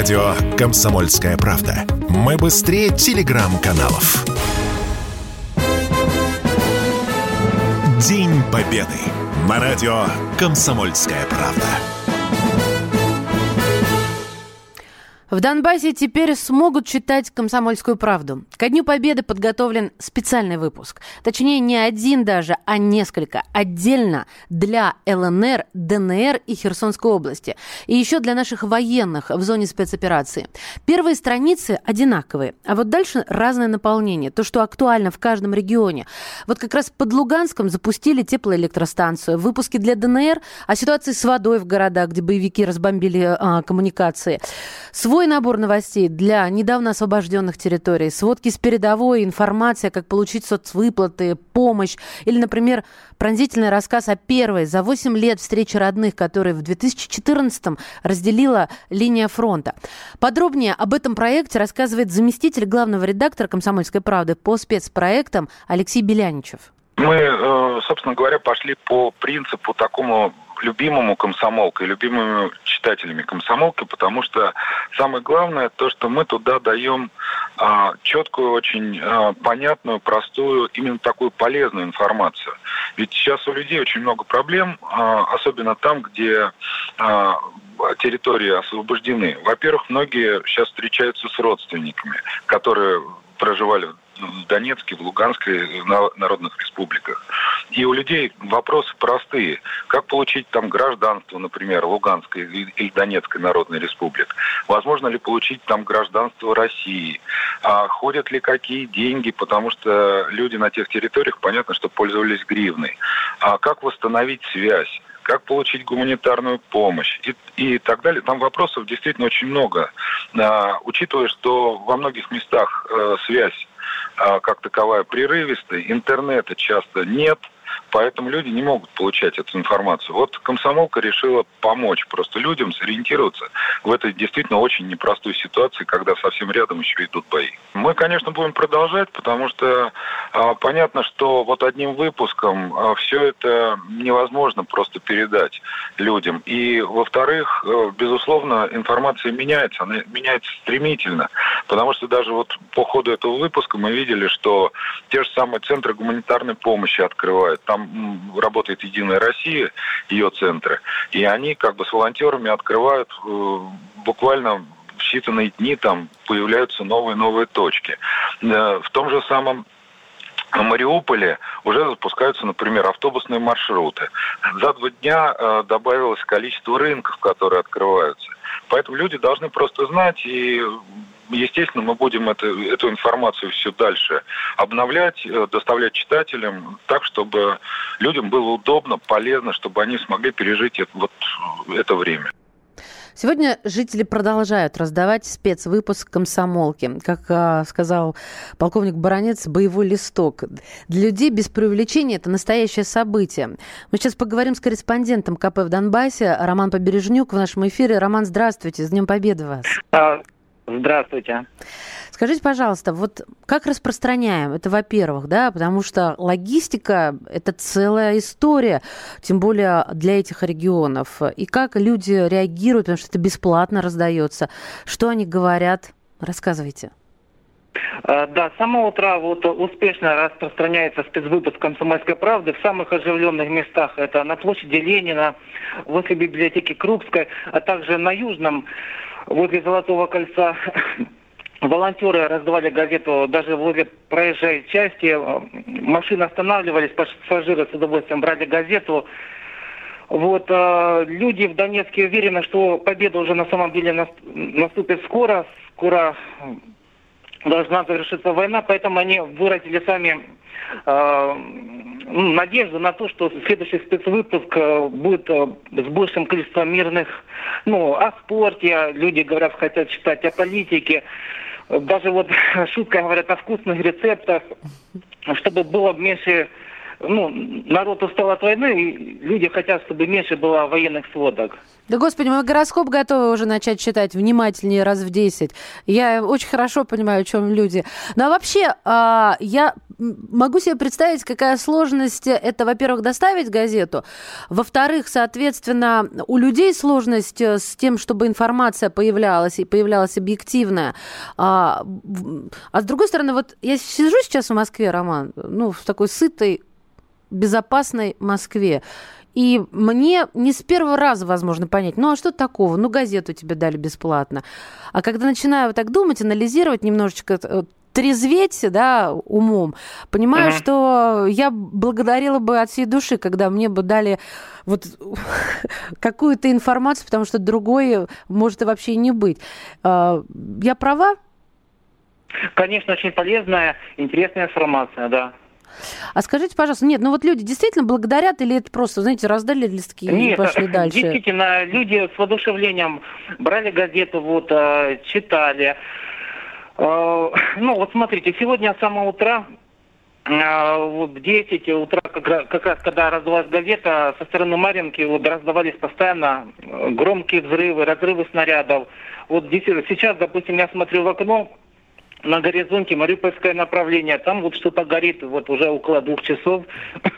Радио «Комсомольская правда». Мы быстрее телеграм-каналов. День Победы. На радио «Комсомольская правда». В Донбассе теперь смогут читать «Комсомольскую правду». Ко Дню Победы подготовлен специальный выпуск. Точнее, не один даже, а несколько. Отдельно для ЛНР, ДНР и Херсонской области. И еще для наших военных в зоне спецоперации. Первые страницы одинаковые, а вот дальше разное наполнение. То, что актуально в каждом регионе. Вот как раз под Луганском запустили теплоэлектростанцию. Выпуски для ДНР о ситуации с водой в городах, где боевики разбомбили а, коммуникации. Свой Свой набор новостей для недавно освобожденных территорий, сводки с передовой, информация, как получить соцвыплаты, помощь. Или, например, пронзительный рассказ о первой за 8 лет встрече родных, которые в 2014-м разделила линия фронта. Подробнее об этом проекте рассказывает заместитель главного редактора «Комсомольской правды» по спецпроектам Алексей Беляничев. Мы, э, собственно говоря, пошли по принципу такому любимому комсомолкой, любимыми читателями комсомолки, потому что самое главное то, что мы туда даем а, четкую, очень а, понятную, простую, именно такую полезную информацию. Ведь сейчас у людей очень много проблем, а, особенно там, где а, территории освобождены. Во-первых, многие сейчас встречаются с родственниками, которые проживали в Донецке, в Луганской народных республиках. И у людей вопросы простые. Как получить там гражданство, например, Луганской или Донецкой Народной Республики? Возможно ли получить там гражданство России? А ходят ли какие деньги? Потому что люди на тех территориях, понятно, что пользовались гривной. А как восстановить связь? как получить гуманитарную помощь и, и так далее. Там вопросов действительно очень много. А, учитывая, что во многих местах а, связь как таковая прерывистая, интернета часто нет – Поэтому люди не могут получать эту информацию. Вот комсомолка решила помочь просто людям сориентироваться в этой действительно очень непростой ситуации, когда совсем рядом еще идут бои. Мы, конечно, будем продолжать, потому что а, понятно, что вот одним выпуском а, все это невозможно просто передать людям. И, во-вторых, а, безусловно, информация меняется, она меняется стремительно, потому что даже вот по ходу этого выпуска мы видели, что те же самые центры гуманитарной помощи открывают, там работает Единая Россия, ее центры, и они как бы с волонтерами открывают э, буквально в считанные дни там появляются новые-новые точки. Э, в том же самом в Мариуполе уже запускаются, например, автобусные маршруты. За два дня э, добавилось количество рынков, которые открываются. Поэтому люди должны просто знать и естественно, мы будем это, эту информацию все дальше обновлять, э, доставлять читателям так, чтобы людям было удобно, полезно, чтобы они смогли пережить это, вот это время. Сегодня жители продолжают раздавать спецвыпуск комсомолки. Как а, сказал полковник Баранец, боевой листок. Для людей без преувеличения это настоящее событие. Мы сейчас поговорим с корреспондентом КП в Донбассе Роман Побережнюк в нашем эфире. Роман, здравствуйте, с Днем Победы вас. Здравствуйте. Скажите, пожалуйста, вот как распространяем? Это, во-первых, да, потому что логистика – это целая история, тем более для этих регионов. И как люди реагируют, потому что это бесплатно раздается. Что они говорят? Рассказывайте. А, да, с самого утра вот успешно распространяется спецвыпуск «Комсомольской правды» в самых оживленных местах. Это на площади Ленина, возле библиотеки Крупской, а также на Южном возле Золотого кольца волонтеры раздавали газету даже возле проезжей части. Машины останавливались, пассажиры с удовольствием брали газету. Вот э, люди в Донецке уверены, что победа уже на самом деле наступит скоро. Скоро должна завершиться война, поэтому они выразили сами э, ну, надежду на то, что следующий спецвыпуск э, будет э, с большим количеством мирных, ну, о спорте, люди говорят, хотят читать о политике, даже вот шутка говорят о вкусных рецептах, чтобы было меньше ну, народ устал от войны, и люди хотят, чтобы меньше было военных сводок. Да, господи, мы гороскоп готовы уже начать читать внимательнее раз в 10. Я очень хорошо понимаю, о чем люди. Ну, а вообще, а, я могу себе представить, какая сложность это, во-первых, доставить газету, во-вторых, соответственно, у людей сложность э, с тем, чтобы информация появлялась и появлялась объективная. А, а с другой стороны, вот я сижу сейчас в Москве, Роман, ну, в такой сытой, безопасной Москве. И мне не с первого раза возможно понять, ну а что такого? Ну газету тебе дали бесплатно. А когда начинаю так думать, анализировать немножечко, э, трезветь, да, умом, понимаю, uh-huh. что я благодарила бы от всей души, когда мне бы дали вот какую-то информацию, потому что другой может и вообще не быть. А, я права? Конечно, очень полезная, интересная информация, да. А скажите, пожалуйста, нет, ну вот люди действительно благодарят или это просто, знаете, раздали листки нет, и пошли дальше? действительно, люди с воодушевлением брали газету, вот, э, читали. Э, ну, вот смотрите, сегодня с самого утра э, вот в 10 утра, как раз когда раздалась газета, со стороны Маринки вот раздавались постоянно громкие взрывы, разрывы снарядов. Вот сейчас, допустим, я смотрю в окно, на горизонте Мариупольское направление, там вот что-то горит вот уже около двух часов.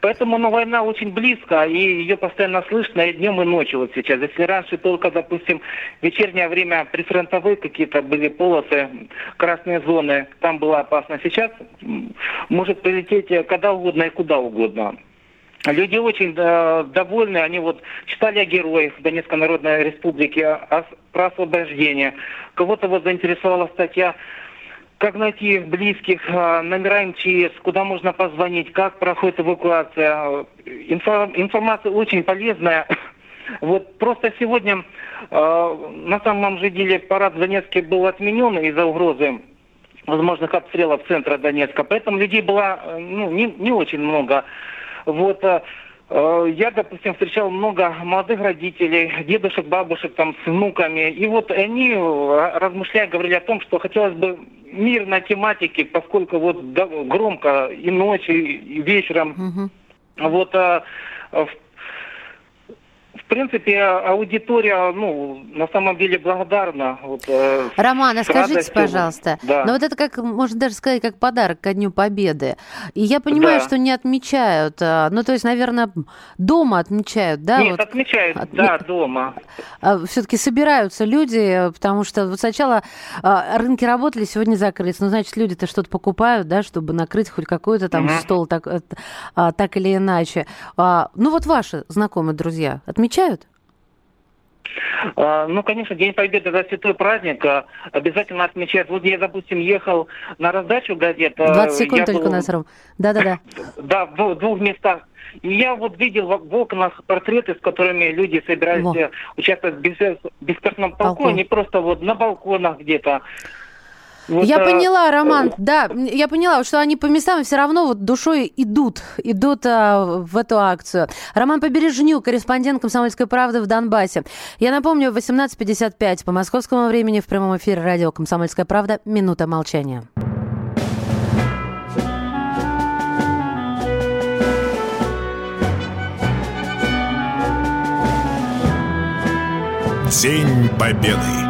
Поэтому ну, война очень близко, и ее постоянно слышно и днем, и ночью вот сейчас. Если раньше только, допустим, в вечернее время прифронтовые какие-то были полосы, красные зоны, там было опасно. Сейчас может прилететь когда угодно и куда угодно. Люди очень да, довольны, они вот читали о героях Донецкой Народной Республики, о, про освобождение. Кого-то вот заинтересовала статья как найти близких, а, номера МЧС, куда можно позвонить, как проходит эвакуация. информация очень полезная. Вот просто сегодня э, на самом же деле парад в Донецке был отменен из-за угрозы возможных обстрелов центра Донецка, поэтому людей было ну, не, не очень много. Вот, э, я, допустим, встречал много молодых родителей, дедушек, бабушек там с внуками, и вот они, размышляя, говорили о том, что хотелось бы мирной тематики, поскольку вот громко и ночью, и вечером. Угу. Вот а, в в принципе, аудитория, ну, на самом деле благодарна. Вот, э, Роман, а скажите, радостью. пожалуйста, да. ну вот это как, можно даже сказать, как подарок ко Дню Победы. И я понимаю, да. что не отмечают, а, ну, то есть, наверное, дома отмечают, да? Нет, вот, отмечают, от... да, дома. А, Все-таки собираются люди, потому что вот сначала а, рынки работали, сегодня закрылись, ну, значит, люди-то что-то покупают, да, чтобы накрыть хоть какой-то там угу. стол так, э, так или иначе. Ну, вот ваши знакомые друзья отмечают отмечают? А, ну, конечно, День Победы это святой праздник. А, обязательно отмечают. Вот я, допустим, ехал на раздачу газет. 20 а, секунд только был... у нас, Ром. Да-да-да. Да, в двух местах. И я вот видел в окнах портреты, с которыми люди собирались Во. участвовать в бессмертном полку, не просто вот на балконах где-то. Вот, я а... поняла, Роман, да, я поняла, что они по местам все равно вот душой идут, идут а, в эту акцию. Роман Побережнюк, корреспондент «Комсомольской правды» в Донбассе. Я напомню, 18.55 по московскому времени в прямом эфире радио «Комсомольская правда». Минута молчания. День Победы.